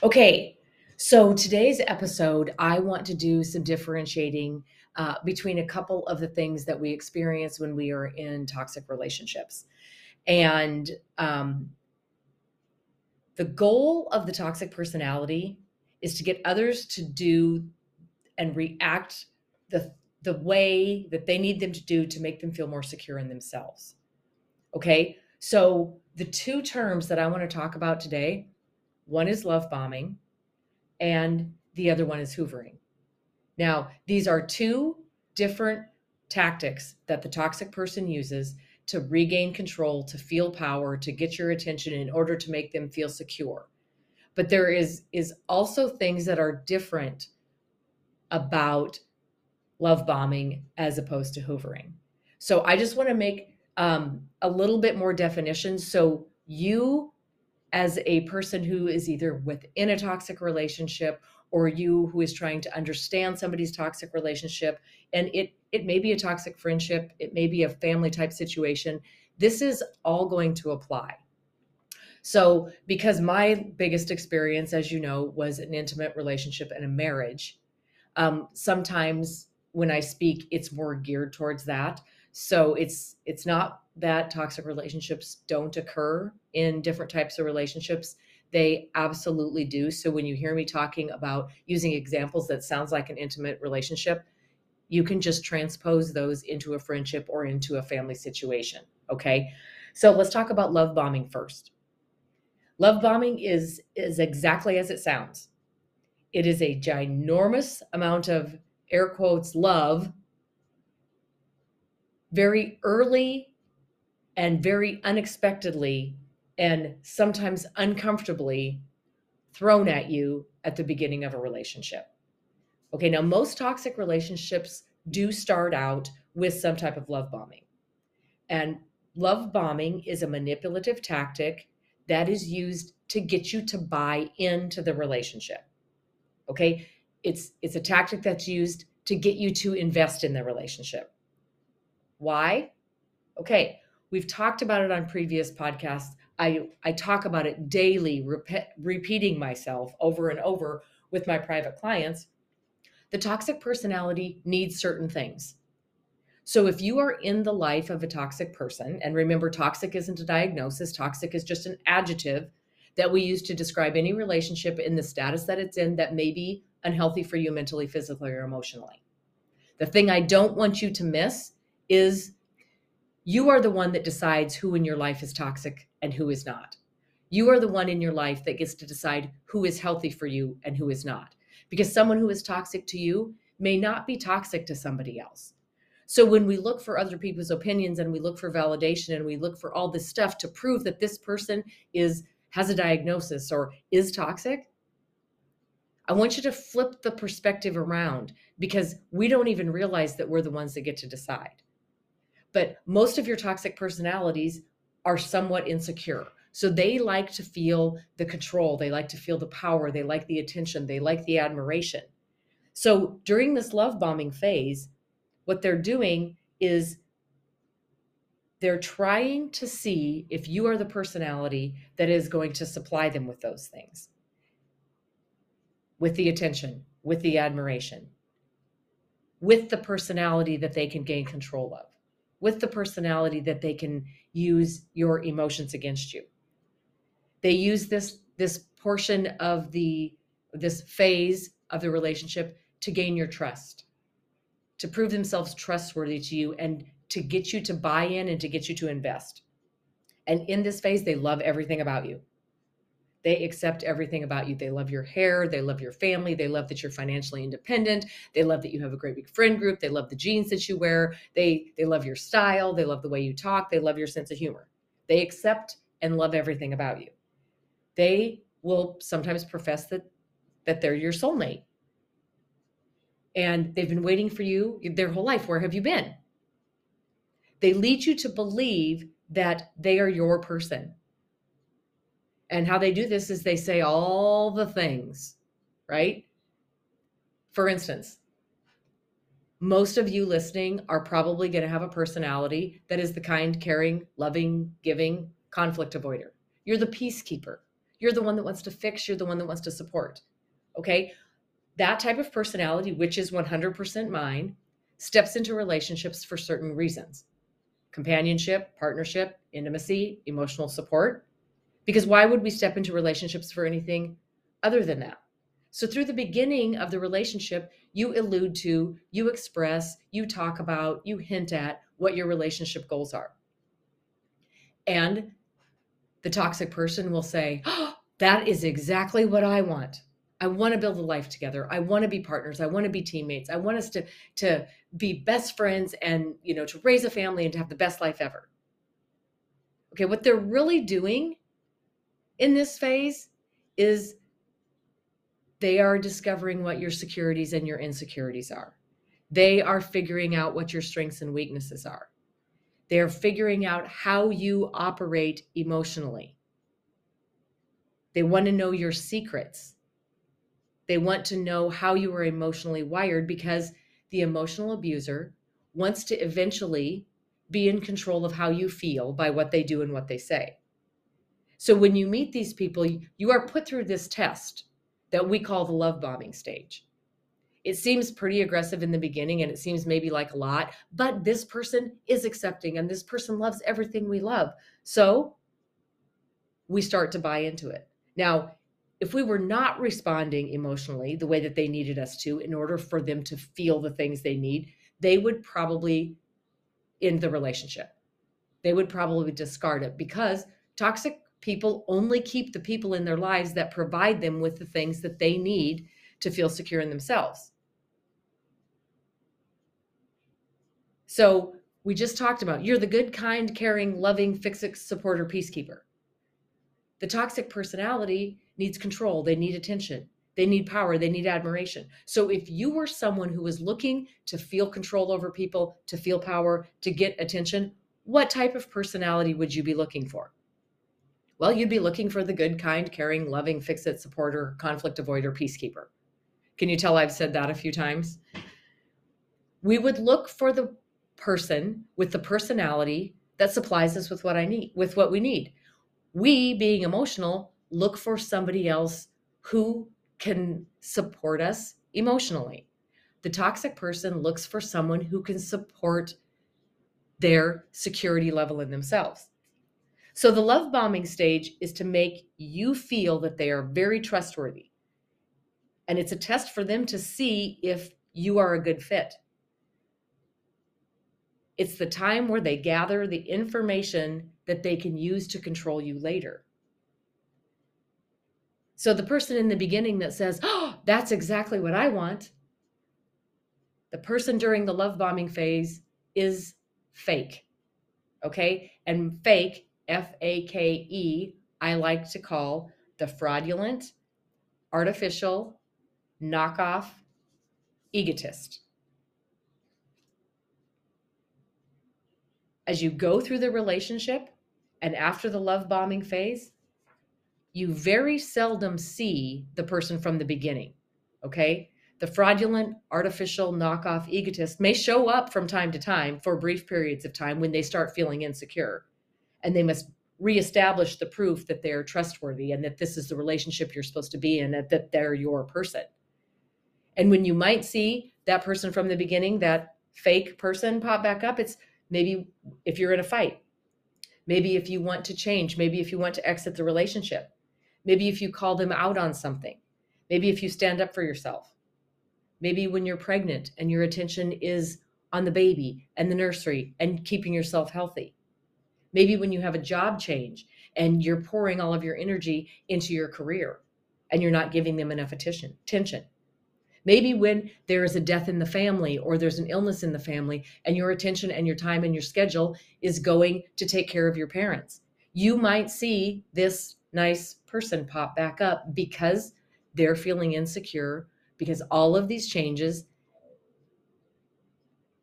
Okay, so today's episode, I want to do some differentiating uh, between a couple of the things that we experience when we are in toxic relationships. And um, the goal of the toxic personality is to get others to do and react the the way that they need them to do to make them feel more secure in themselves. Okay? So the two terms that I want to talk about today one is love bombing, and the other one is hoovering. Now, these are two different tactics that the toxic person uses to regain control, to feel power, to get your attention in order to make them feel secure. But there is is also things that are different about love bombing as opposed to hoovering. So I just want to make um, a little bit more definition so you as a person who is either within a toxic relationship or you who is trying to understand somebody's toxic relationship. And it it may be a toxic friendship it may be a family type situation. This is all going to apply. So because my biggest experience as you know was an intimate relationship and a marriage um, sometimes when i speak it's more geared towards that so it's it's not that toxic relationships don't occur in different types of relationships. They absolutely do. So when you hear me talking about using examples that sounds like an intimate relationship you can just transpose those into a friendship or into a family situation okay? So let's talk about love bombing first. Love bombing is is exactly as it sounds. It is a ginormous amount of air quotes love very early and very unexpectedly and sometimes uncomfortably thrown at you at the beginning of a relationship. Okay, now most toxic relationships do start out with some type of love bombing. And love bombing is a manipulative tactic that is used to get you to buy into the relationship. Okay? It's it's a tactic that's used to get you to invest in the relationship. Why? Okay, We've talked about it on previous podcasts. I, I talk about it daily, repeat, repeating myself over and over with my private clients. The toxic personality needs certain things. So if you are in the life of a toxic person, and remember, toxic isn't a diagnosis, toxic is just an adjective that we use to describe any relationship in the status that it's in that may be unhealthy for you mentally, physically, or emotionally. The thing I don't want you to miss is you are the one that decides who in your life is toxic and who is not. You are the one in your life that gets to decide who is healthy for you and who is not. Because someone who is toxic to you may not be toxic to somebody else. So when we look for other people's opinions and we look for validation and we look for all this stuff to prove that this person is has a diagnosis or is toxic, I want you to flip the perspective around because we don't even realize that we're the ones that get to decide. But most of your toxic personalities are somewhat insecure. So they like to feel the control, they like to feel the power, they like the attention, they like the admiration. So during this love bombing phase, what they're doing is they're trying to see if you are the personality that is going to supply them with those things with the attention, with the admiration, with the personality that they can gain control of with the personality that they can use your emotions against you. They use this this portion of the this phase of the relationship to gain your trust, to prove themselves trustworthy to you and to get you to buy in and to get you to invest. And in this phase they love everything about you. They accept everything about you. They love your hair. They love your family. They love that you're financially independent. They love that you have a great big friend group. They love the jeans that you wear. They they love your style. They love the way you talk. They love your sense of humor. They accept and love everything about you. They will sometimes profess that that they're your soulmate. And they've been waiting for you their whole life. Where have you been? They lead you to believe that they are your person. And how they do this is they say all the things, right? For instance, most of you listening are probably going to have a personality that is the kind, caring, loving, giving conflict avoider. You're the peacekeeper. You're the one that wants to fix, you're the one that wants to support. Okay? That type of personality, which is 100% mine, steps into relationships for certain reasons companionship, partnership, intimacy, emotional support. Because why would we step into relationships for anything other than that? So, through the beginning of the relationship, you allude to, you express, you talk about, you hint at what your relationship goals are. And the toxic person will say, oh, That is exactly what I want. I want to build a life together. I want to be partners. I want to be teammates. I want us to to be best friends and, you know, to raise a family and to have the best life ever. Okay, what they're really doing in this phase is they are discovering what your securities and your insecurities are. They are figuring out what your strengths and weaknesses are. They're figuring out how you operate emotionally. They want to know your secrets. They want to know how you are emotionally wired because the emotional abuser wants to eventually be in control of how you feel by what they do and what they say. So when you meet these people, you are put through this test that we call the love bombing stage. It seems pretty aggressive in the beginning and it seems maybe like a lot, but this person is accepting and this person loves everything we love. So we start to buy into it. Now, if we were not responding emotionally the way that they needed us to in order for them to feel the things they need, they would probably end the relationship. They would probably discard it because toxic people only keep the people in their lives that provide them with the things that they need to feel secure in themselves. So we just talked about you're the good, kind, caring, loving, fix it, supporter, peacekeeper. The toxic personality needs control, they need attention, they need power, they need admiration. So if you were someone who was looking to feel control over people, to feel power, to get attention, what type of personality would you be looking for? Well, you'd be looking for the good, kind, caring, loving, fix it supporter, conflict avoider, peacekeeper. Can you tell I've said that a few times? We would look for the person with the personality that supplies us with what I need, with what we need. We, being emotional, look for somebody else who can support us emotionally. The toxic person looks for someone who can support their security level in themselves. So the love bombing stage is to make you feel that they are very trustworthy. And it's a test for them to see if you are a good fit. It's the time where they gather the information that they can use to control you later. So the person in the beginning that says, Oh, that's exactly what I want, the person during the love bombing phase is fake. Okay. And fake F A K E, I like to call the fraudulent, artificial, knockoff, egotist. As you go through the relationship and after the love bombing phase, you very seldom see the person from the beginning. Okay. The fraudulent, artificial, knockoff egotist may show up from time to time for brief periods of time when they start feeling insecure and they must reestablish the proof that they're trustworthy and that this is the relationship you're supposed to be in that they're your person. And when you might see that person from the beginning, that fake person pop back up, it's maybe if you're in a fight, maybe if you want to change, maybe if you want to exit the relationship, maybe if you call them out on something, maybe if you stand up for yourself, maybe when you're pregnant and your attention is on the baby and the nursery and keeping yourself healthy Maybe when you have a job change and you're pouring all of your energy into your career and you're not giving them enough attention. attention. Maybe when there is a death in the family or there's an illness in the family and your attention and your time and your schedule is going to take care of your parents. You might see this nice person pop back up because they're feeling insecure because all of these changes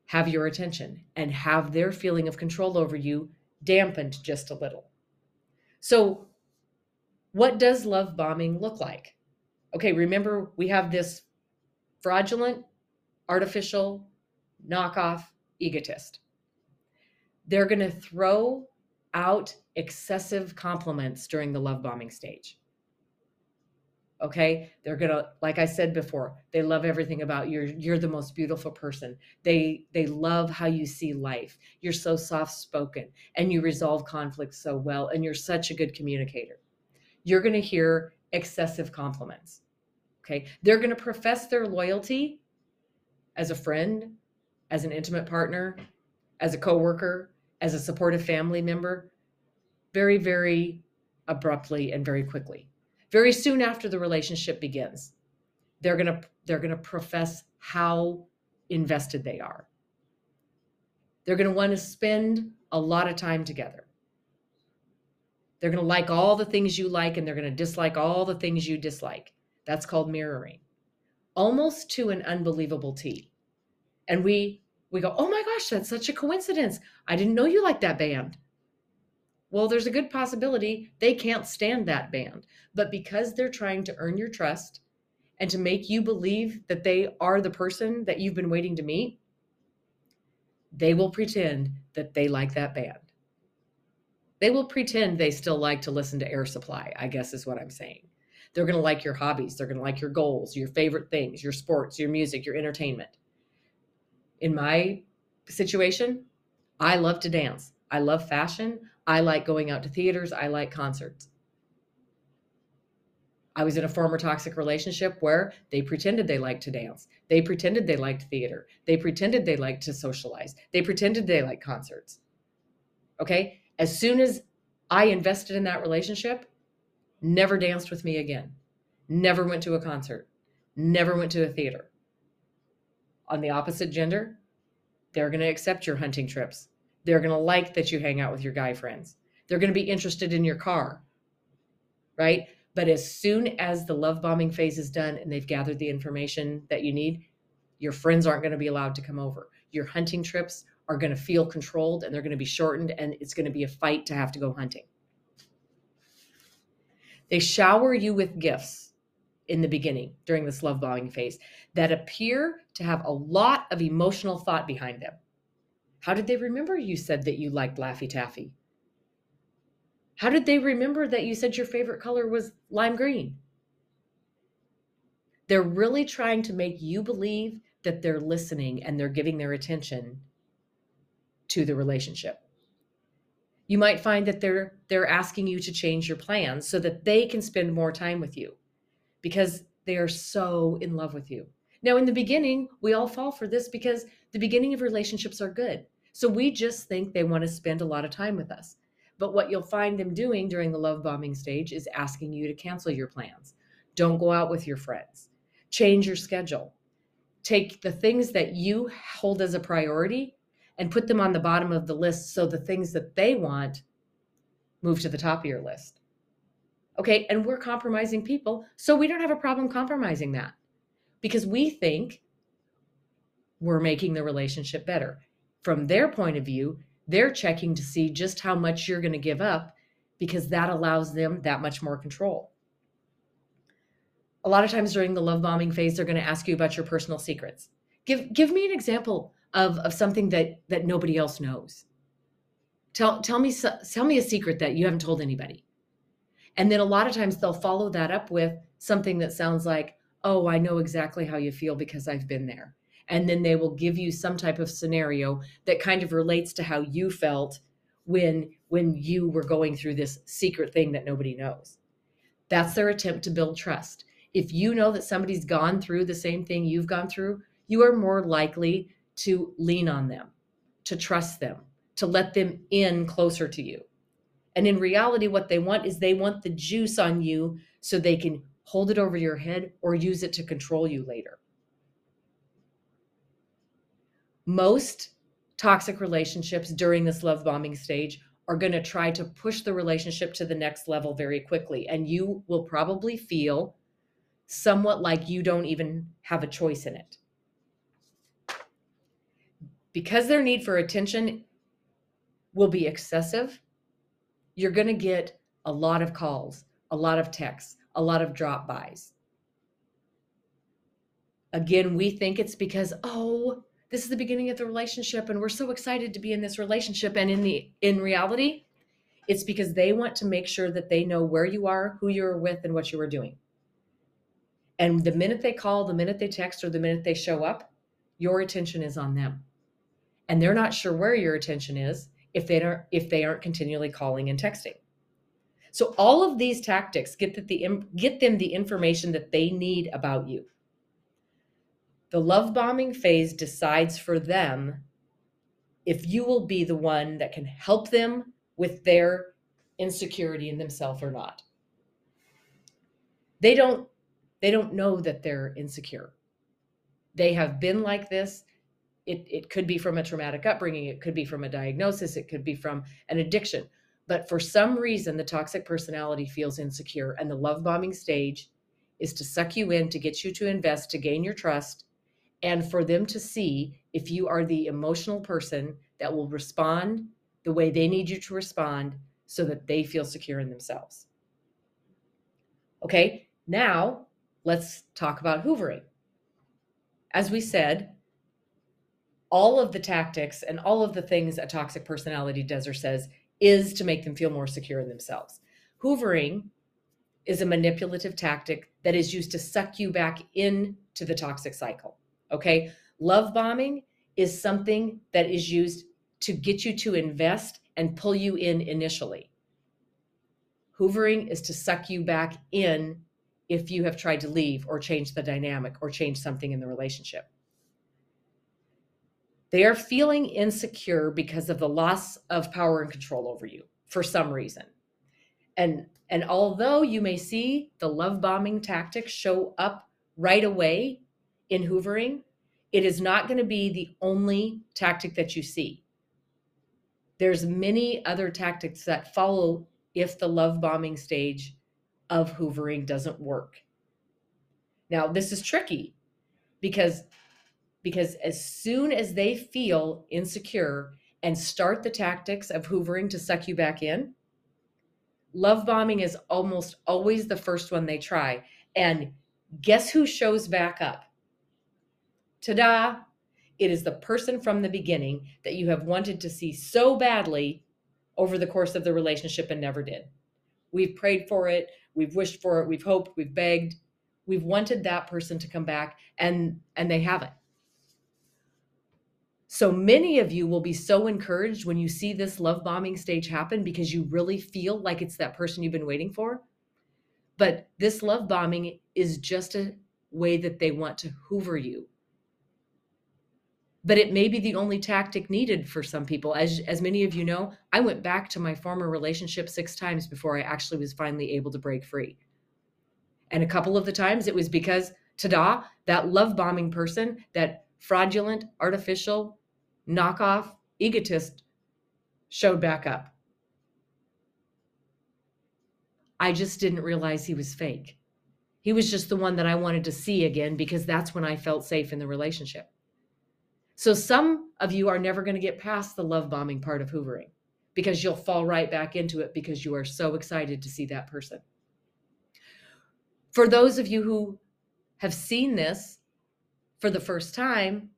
have your attention and have their feeling of control over you dampened just a little. So, what does love bombing look like? Okay, remember we have this fraudulent, artificial, knockoff egotist. They're going to throw out excessive compliments during the love bombing stage. Okay? They're to like I said before, they love everything about you. You're the most beautiful person. They they love how you see life. You're so soft-spoken and you resolve conflicts so well and you're such a good communicator. You're to hear excessive compliments. Okay? They're to profess their loyalty as a friend, as an intimate partner, as a coworker, as a supportive family member very, very abruptly and very quickly. Very soon after the relationship begins, they're going to they're going to profess how invested they are. They're going to want to spend a lot of time together. They're going to like all the things you like and they're going to dislike all the things you dislike. That's called mirroring. Almost to an unbelievable T. And we we go, "Oh my gosh, that's such a coincidence. I didn't know you liked that band." Well, there's a good possibility they can't stand that band. But because they're trying to earn your trust and to make you believe that they are the person that you've been waiting to meet, they will pretend that they like that band. They will pretend they still like to listen to Air Supply, I guess is what I'm saying. They're going to like your hobbies, they're going to like your goals, your favorite things, your sports, your music, your entertainment. In my situation, I love to dance. I love fashion. I like going out to theaters. I like concerts. I was in a former toxic relationship where they pretended they liked to dance. They pretended they liked theater. They pretended they liked to socialize. They pretended they liked concerts. Okay. As soon as I invested in that relationship, never danced with me again, never went to a concert, never went to a theater. On the opposite gender, they're going to accept your hunting trips. They're going to like that you hang out with your guy friends. They're going to be interested in your car. Right? But as soon as the love bombing phase is done and they've gathered the information that you need, your friends aren't going to be allowed to come over. Your hunting trips are going to feel controlled and they're going to be shortened and it's going to be a fight to have to go hunting. They shower you with gifts in the beginning during this love bombing phase that appear to have a lot of emotional thought behind them. How did they remember you said that you liked Laffy Taffy? How did they remember that you said your favorite color was lime green? They're really trying to make you believe that they're listening and they're giving their attention to the relationship. You might find that they're they're asking you to change your plans so that they can spend more time with you because they are so in love with you. Now in the beginning, we all fall for this because the beginning of relationships are good. So we just think they want to spend a lot of time with us. But what you'll find them doing during the love bombing stage is asking you to cancel your plans. Don't go out with your friends. Change your schedule. Take the things that you hold as a priority and put them on the bottom of the list so the things that they want move to the top of your list. Okay, and we're compromising people, so we don't have a problem compromising that because we think we're making the relationship better from their point of view, they're checking to see just how much you're going to give up because that allows them that much more control. A lot of times during the love bombing phase, they're going to ask you about your personal secrets. Give give me an example of, of something that that nobody else knows. Tell tell me tell me a secret that you haven't told anybody. And then a lot of times they'll follow that up with something that sounds like, "Oh, I know exactly how you feel because I've been there." And then they will give you some type of scenario that kind of relates to how you felt when when you were going through this secret thing that nobody knows. That's their attempt to build trust. If you know that somebody's gone through the same thing you've gone through you are more likely to lean on them to trust them to let them in closer to you. And in reality what they want is they want the juice on you so they can hold it over your head or use it to control you later most toxic relationships during this love bombing stage are going to try to push the relationship to the next level very quickly. And you will probably feel somewhat like you don't even have a choice in it. Because their need for attention will be excessive, you're going to get a lot of calls, a lot of texts, a lot of drop bys. Again, we think it's because, oh, this is the beginning of the relationship and we're so excited to be in this relationship. And in the in reality it's because they want to make sure that they know where you are who you're with and what you are doing. And the minute they call the minute they text or the minute they show up your attention is on them. And they're not sure where your attention is if they don't if they aren't continually calling and texting. So all of these tactics get that the get them the information that they need about you the love bombing phase decides for them if you will be the one that can help them with their insecurity in themselves or not. They don't they don't know that they're insecure. They have been like this. It, it could be from a traumatic upbringing, it could be from a diagnosis, it could be from an addiction. But for some reason, the toxic personality feels insecure, and the love bombing stage is to suck you in, to get you to invest, to gain your trust, and for them to see if you are the emotional person that will respond the way they need you to respond so that they feel secure in themselves. Okay, now let's talk about hoovering. As we said, all of the tactics and all of the things a toxic personality does or says is to make them feel more secure in themselves. Hoovering is a manipulative tactic that is used to suck you back into the toxic cycle. Okay. Love bombing is something that is used to get you to invest and pull you in initially. Hoovering is to suck you back in if you have tried to leave or change the dynamic or change something in the relationship. They are feeling insecure because of the loss of power and control over you for some reason. And and although you may see the love bombing tactics show up right away in hoovering, it is not going to be the only tactic that you see. There's many other tactics that follow if the love bombing stage of hoovering doesn't work. Now, this is tricky because because as soon as they feel insecure and start the tactics of hoovering to suck you back in, love bombing is almost always the first one they try. And guess who shows back up? Ta da! It is the person from the beginning that you have wanted to see so badly over the course of the relationship and never did. We've prayed for it, we've wished for it, we've hoped, we've begged, we've wanted that person to come back and and they haven't. So many of you will be so encouraged when you see this love bombing stage happen because you really feel like it's that person you've been waiting for. But this love bombing is just a way that they want to hoover you but it may be the only tactic needed for some people. As as many of you know i went back to my former relationship six times before i actually was finally able to break free. And a couple of the times it was because ta-da that love bombing person that fraudulent artificial knockoff egotist showed back up. I just didn't realize he was fake. He was just the one that i wanted to see again because that's when i felt safe in the relationship so some of you are never going to get past the love bombing part of hoovering because you'll fall right back into it because you are so excited to see that person. For those of you who have seen this for the first time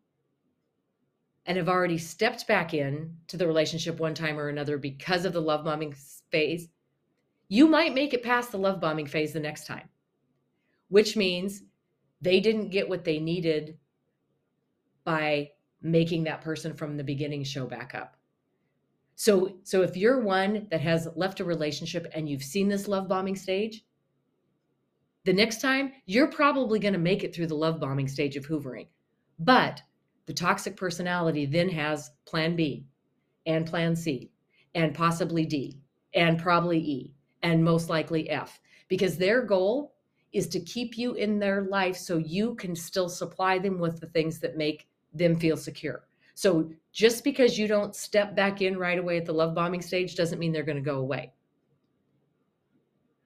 and have already stepped back in to the relationship one time or another because of the love bombing phase, you might make it past the love bombing phase the next time, which means they didn't get what they needed by making that person from the beginning show back up. So so if you're one that has left a relationship and you've seen this love bombing stage, the next time you're probably going to make it through the love bombing stage of hoovering. But the toxic personality then has plan B and plan C and possibly D and probably E and most likely F because their goal is to keep you in their life so you can still supply them with the things that make them feel secure. So just because you don't step back in right away at the love bombing stage doesn't mean they're going to go away.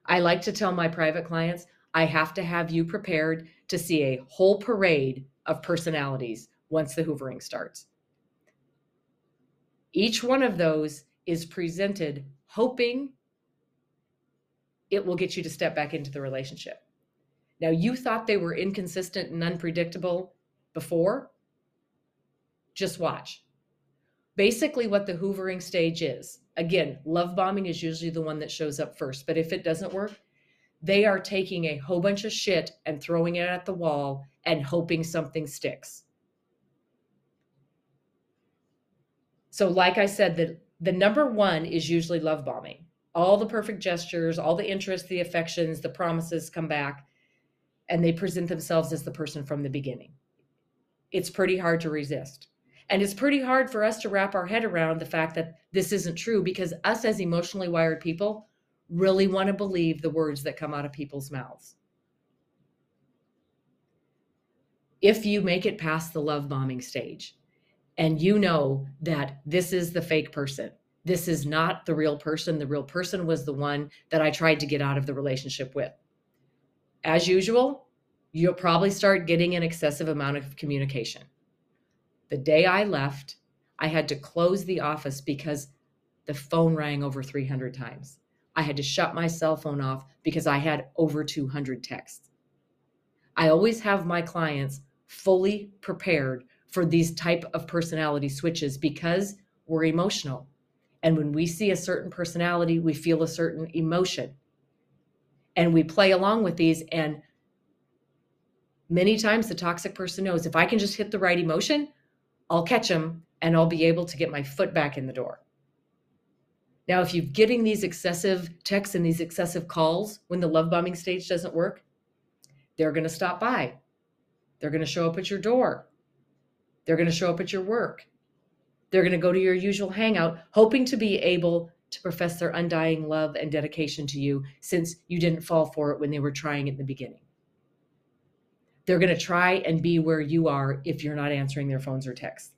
I like to tell my private clients, I have to have you prepared to see a whole parade of personalities once the hoovering starts. Each one of those is presented hoping it will get you to step back into the relationship. Now, you thought they were inconsistent and unpredictable before. Just watch. Basically, what the hoovering stage is again, love bombing is usually the one that shows up first, but if it doesn't work, they are taking a whole bunch of shit and throwing it at the wall and hoping something sticks. So, like I said, the, the number one is usually love bombing. All the perfect gestures, all the interest, the affections, the promises come back, and they present themselves as the person from the beginning. It's pretty hard to resist. And it's pretty hard for us to wrap our head around the fact that this isn't true because us as emotionally wired people really want to believe the words that come out of people's mouths. If you make it past the love bombing stage and you know that this is the fake person, this is not the real person, the real person was the one that I tried to get out of the relationship with. As usual, you'll probably start getting an excessive amount of communication. The day I left, I had to close the office because the phone rang over 300 times. I had to shut my cell phone off because I had over 200 texts. I always have my clients fully prepared for these type of personality switches because we're emotional. And when we see a certain personality, we feel a certain emotion. And we play along with these and many times the toxic person knows if I can just hit the right emotion, I'll catch them and I'll be able to get my foot back in the door. Now, if you're getting these excessive texts and these excessive calls when the love bombing stage doesn't work, they're going to stop by. They're going to show up at your door. They're going to show up at your work. They're going to go to your usual hangout, hoping to be able to profess their undying love and dedication to you since you didn't fall for it when they were trying it in the beginning. They're going to try and be where you are if you're not answering their phones or texts.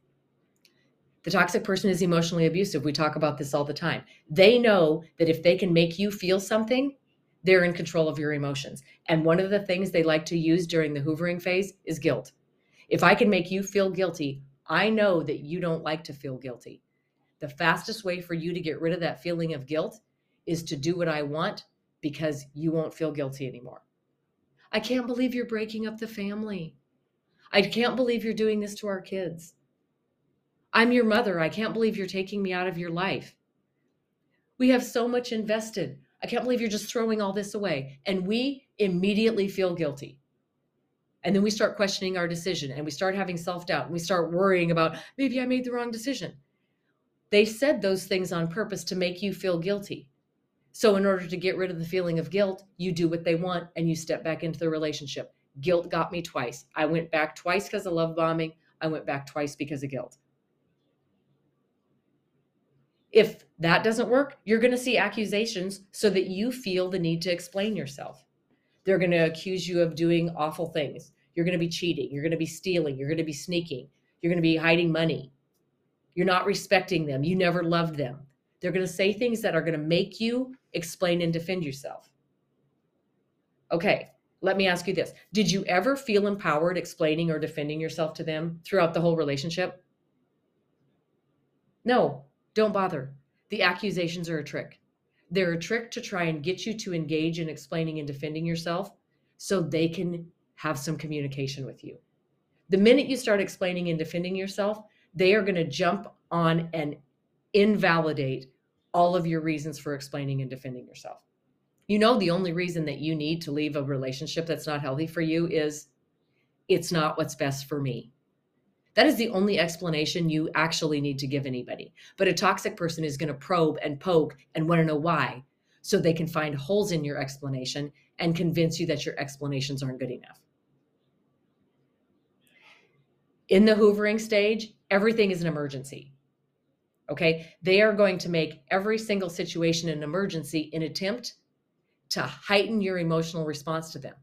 The toxic person is emotionally abusive. We talk about this all the time. They know that if they can make you feel something, they're in control of your emotions. And one of the things they like to use during the hoovering phase is guilt. If I can make you feel guilty, I know that you don't like to feel guilty. The fastest way for you to get rid of that feeling of guilt is to do what I want because you won't feel guilty anymore. I can't believe you're breaking up the family. I can't believe you're doing this to our kids. I'm your mother. I can't believe you're taking me out of your life. We have so much invested. I can't believe you're just throwing all this away. And we immediately feel guilty. And then we start questioning our decision and we start having self doubt and we start worrying about maybe I made the wrong decision. They said those things on purpose to make you feel guilty. So, in order to get rid of the feeling of guilt, you do what they want and you step back into the relationship. Guilt got me twice. I went back twice because of love bombing. I went back twice because of guilt. If that doesn't work, you're going to see accusations so that you feel the need to explain yourself. They're going to accuse you of doing awful things. You're going to be cheating. You're going to be stealing. You're going to be sneaking. You're going to be hiding money. You're not respecting them. You never loved them. They're going to say things that are going to make you explain and defend yourself. Okay, let me ask you this Did you ever feel empowered explaining or defending yourself to them throughout the whole relationship? No, don't bother. The accusations are a trick. They're a trick to try and get you to engage in explaining and defending yourself so they can have some communication with you. The minute you start explaining and defending yourself, they are going to jump on and invalidate all of your reasons for explaining and defending yourself. You know, the only reason that you need to leave a relationship that's not healthy for you is it's not what's best for me. That is the only explanation you actually need to give anybody. But a toxic person is going to probe and poke and want to know why so they can find holes in your explanation and convince you that your explanations aren't good enough. In the hoovering stage, everything is an emergency. Okay. They are going to make every single situation an emergency in attempt to heighten your emotional response to them.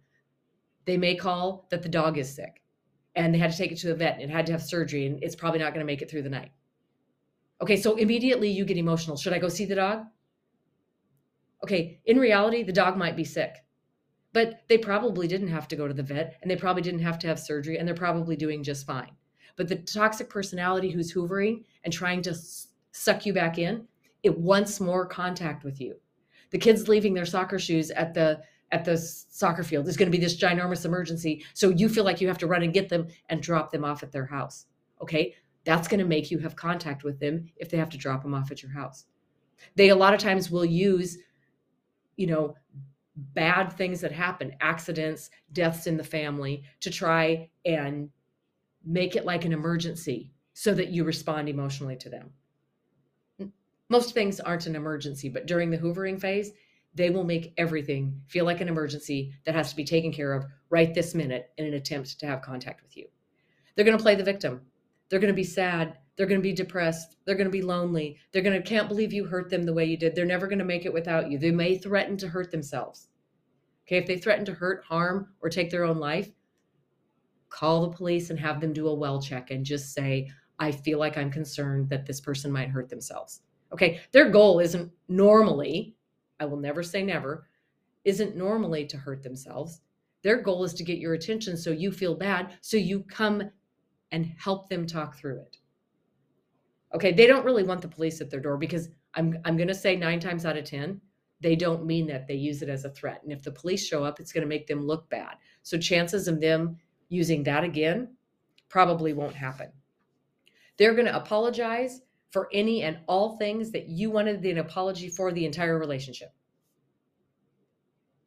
They may call that the dog is sick. and they had to take it to the vet and it had to have surgery and it's probably not going to make it through the night. Okay, so immediately you get emotional. Should I go see the dog? Okay, in reality, the dog might be sick, but they probably didn't have to go to the vet and they probably didn't have to have surgery and they're probably doing just fine. But the toxic personality who's hoovering and trying to suck you back in, it wants more contact with you. The kids leaving their soccer shoes at the at the soccer field is going to be this ginormous emergency. So you feel like you have to run and get them and drop them off at their house. Okay. That's going to make you have contact with them if they have to drop them off at your house. They a lot of times will use, you know, bad things that happen, accidents, deaths in the family, to try and make it like an emergency so that you respond emotionally to them. Most things aren't an emergency, but during the hoovering phase, they will make everything feel like an emergency that has to be taken care of right this minute in an attempt to have contact with you. They're going to play the victim. They're going to be sad. They're going to be depressed. They're going to be lonely. They're going to can't believe you hurt them the way you did. They're never going to make it without you. They may threaten to hurt themselves. Okay, if they threaten to hurt, harm, or take their own life, call the police and have them do a well check and just say, I feel like I'm concerned that this person might hurt themselves. Okay, their goal isn't normally I will never say never, isn't normally to hurt themselves. Their goal is to get your attention so you feel bad, so you come and help them talk through it. Okay, they don't really want the police at their door because I'm I'm going to say 9 times out of 10, they don't mean that. They use it as a threat. And if the police show up, it's going to make them look bad. So chances of them using that again probably won't happen. They're going to apologize for any and all things that you wanted an apology for the entire relationship.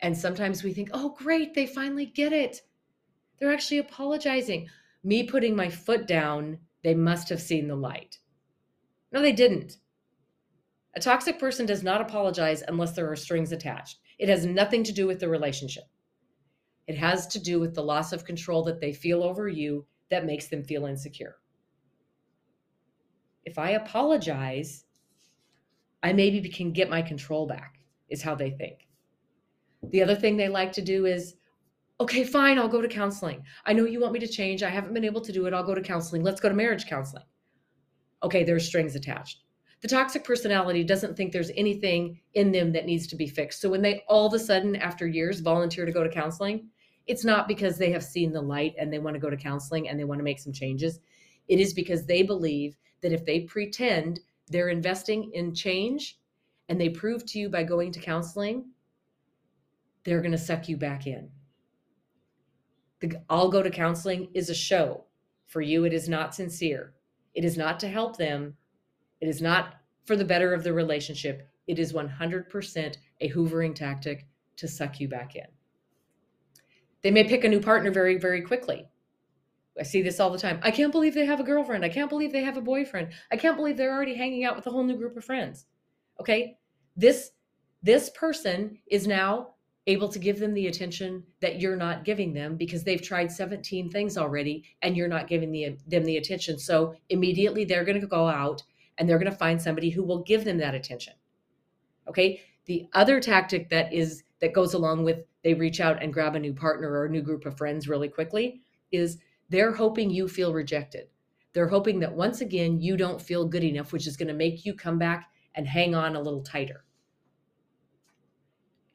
And sometimes we think, oh, great, they finally get it. They're actually apologizing. Me putting my foot down, they must have seen the light. No, they didn't. A toxic person does not apologize unless there are strings attached. It has nothing to do with the relationship. It has to do with the loss of control that they feel over you that makes them feel insecure if I apologize, I maybe can get my control back, is how they think. The other thing they like to do is, okay, fine, I'll go to counseling. I know you want me to change. I haven't been able to do it. I'll go to counseling. Let's go to marriage counseling. Okay, there's strings attached. The toxic personality doesn't think there's anything in them that needs to be fixed. So when they all of a sudden, after years, volunteer to go to counseling, it's not because they have seen the light and they want to go to counseling and they want to make some changes. It is because they believe that if they pretend they're investing in change and they prove to you by going to counseling, they're going to suck you back in. The I'll go to counseling is a show. For you, it is not sincere. It is not to help them. It is not for the better of the relationship. It is 100% a hoovering tactic to suck you back in. They may pick a new partner very, very quickly. I see this all the time. I can't believe they have a girlfriend. I can't believe they have a boyfriend. I can't believe they're already hanging out with a whole new group of friends. Okay? This this person is now able to give them the attention that you're not giving them because they've tried 17 things already and you're not giving the, them the attention. So immediately they're going to go out and they're going to find somebody who will give them that attention. Okay? The other tactic that is that goes along with they reach out and grab a new partner or a new group of friends really quickly is they're hoping you feel rejected. They're hoping that once again, you don't feel good enough, which is going to make you come back and hang on a little tighter.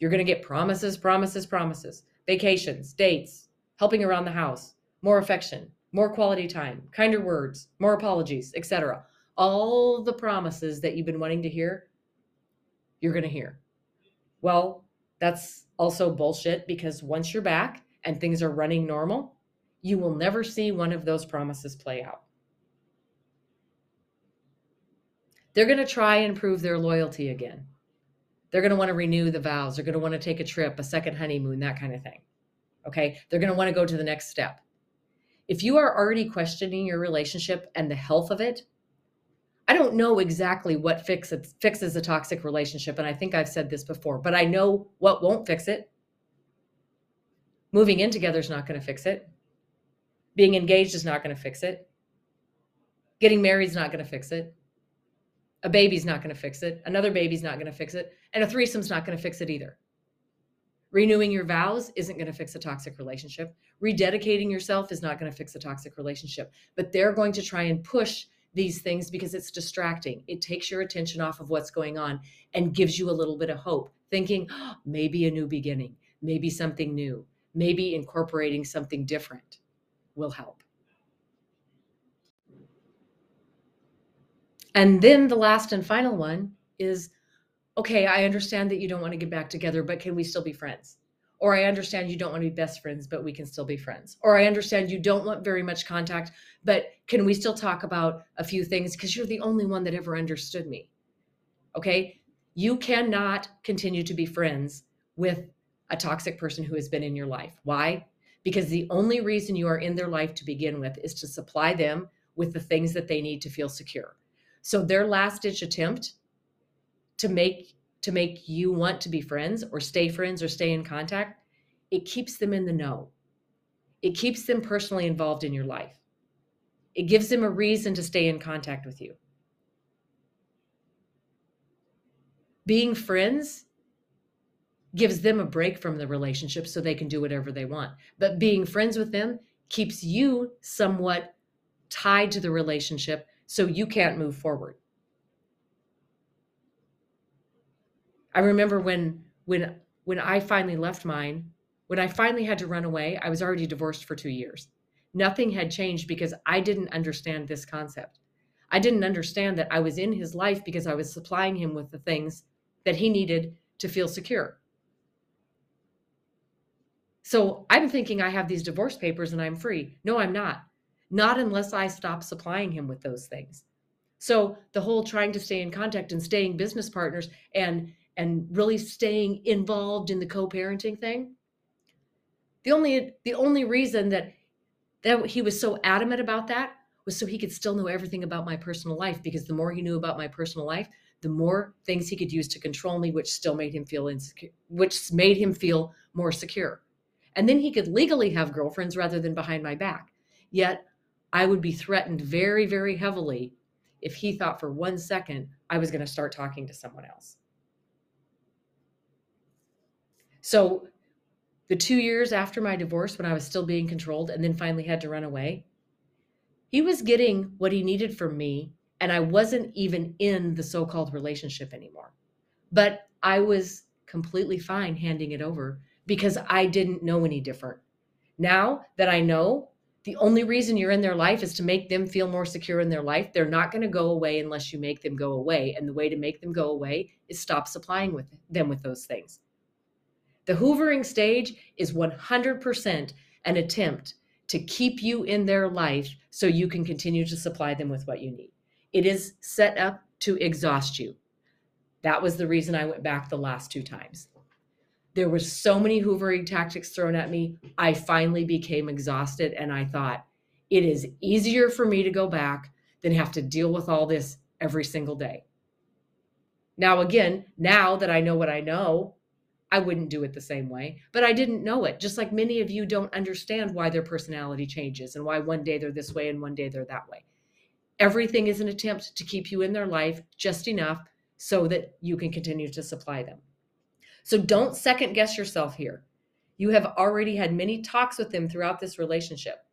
You're going to get promises, promises, promises, vacations, dates, helping around the house, more affection, more quality time, kinder words, more apologies, etc. All the promises that you've been wanting to hear, you're going to hear. Well, that's also bullshit because once you're back and things are running normal, you will never see one of those promises play out. They're going to try and prove their loyalty again. They're going to want to renew the vows. They're going to want to take a trip, a second honeymoon, that kind of thing. Okay. They're going to want to go to the next step. If you are already questioning your relationship and the health of it, I don't know exactly what fix it, fixes a toxic relationship. And I think I've said this before, but I know what won't fix it. Moving in together is not going to fix it. Being engaged is not going to fix it. Getting married is not going to fix it. A baby's not going to fix it. Another baby's not going to fix it. And a threesome's not going to fix it either. Renewing your vows isn't going to fix a toxic relationship. Rededicating yourself is not going to fix a toxic relationship. But they're going to try and push these things because it's distracting. It takes your attention off of what's going on and gives you a little bit of hope, thinking oh, maybe a new beginning, maybe something new, maybe incorporating something different will help. And then the last and final one is okay, I understand that you don't want to get back together, but can we still be friends? Or I understand you don't want to be best friends, but we can still be friends. Or I understand you don't want very much contact, but can we still talk about a few things? Because you're the only one that ever understood me. Okay. You cannot continue to be friends with a toxic person who has been in your life. Why? Because the only reason you are in their life to begin with is to supply them with the things that they need to feel secure. So their last ditch attempt to make to make you want to be friends or stay friends or stay in contact, it keeps them in the know. It keeps them personally involved in your life. It gives them a reason to stay in contact with you. Being friends gives them a break from the relationship so they can do whatever they want. But being friends with them keeps you somewhat tied to the relationship so you can't move forward. I remember when when when I finally left mine, when I finally had to run away, I was already divorced for 2 years. Nothing had changed because I didn't understand this concept. I didn't understand that I was in his life because I was supplying him with the things that he needed to feel secure. So I'm thinking I have these divorce papers and I'm free. No, I'm not. Not unless I stop supplying him with those things. So the whole trying to stay in contact and staying business partners and and really staying involved in the co-parenting thing the only the only reason that that he was so adamant about that was so he could still know everything about my personal life because the more he knew about my personal life the more things he could use to control me which still made him feel insecure which made him feel more secure and then he could legally have girlfriends rather than behind my back yet i would be threatened very very heavily if he thought for one second i was going to start talking to someone else So the two years after my divorce, when I was still being controlled and then finally had to run away, he was getting what he needed from me. And I wasn't even in the so called relationship anymore. But I was completely fine handing it over because I didn't know any different. Now that I know the only reason you're in their life is to make them feel more secure in their life, they're not going to go away unless you make them go away. And the way to make them go away is stop supplying with them with those things. The hoovering stage is 100% an attempt to keep you in their life so you can continue to supply them with what you need. It is set up to exhaust you. That was the reason I went back the last two times. There were so many hoovering tactics thrown at me. I finally became exhausted and I thought, it is easier for me to go back than have to deal with all this every single day. Now, again, now that I know what I know, I wouldn't do it the same way, but I didn't know it. Just like many of you don't understand why their personality changes and why one day they're this way and one day they're that way. Everything is an attempt to keep you in their life just enough so that you can continue to supply them. So don't second guess yourself here. You have already had many talks with them throughout this relationship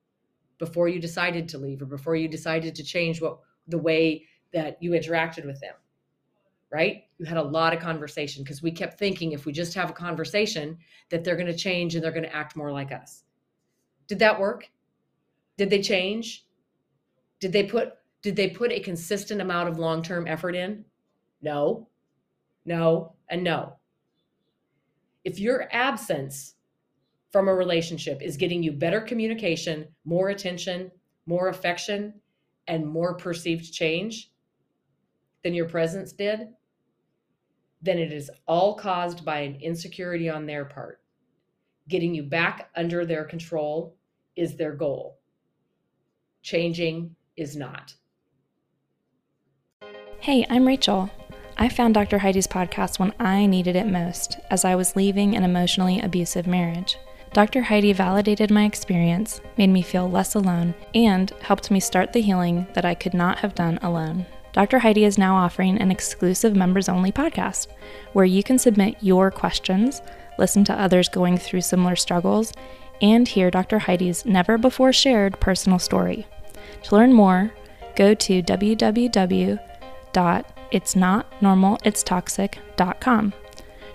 before you decided to leave or before you decided to change what the way that you interacted with them right? You had a lot of conversation because we kept thinking if we just have a conversation that they're going to change and they're going to act more like us. Did that work? Did they change? Did they put did they put a consistent amount of long-term effort in? No. No, and no. If your absence from a relationship is getting you better communication, more attention, more affection, and more perceived change, than your presence did, then it is all caused by an insecurity on their part. Getting you back under their control is their goal. Changing is not. Hey, I'm Rachel. I found Dr. Heidi's podcast when I needed it most, as I was leaving an emotionally abusive marriage. Dr. Heidi validated my experience, made me feel less alone, and helped me start the healing that I could not have done alone. Dr. Heidi is now offering an exclusive members only podcast where you can submit your questions, listen to others going through similar struggles, and hear Dr. Heidi's never before shared personal story. To learn more, go to www.itsnotnormalitstoxic.com.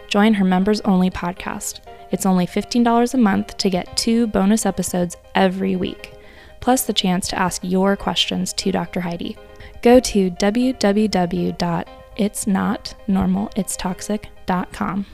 Join her members only podcast. It's only $15 a month to get two bonus episodes every week, plus the chance to ask your questions to Dr. Heidi. Go to www.itsnotnormalitstoxic.com.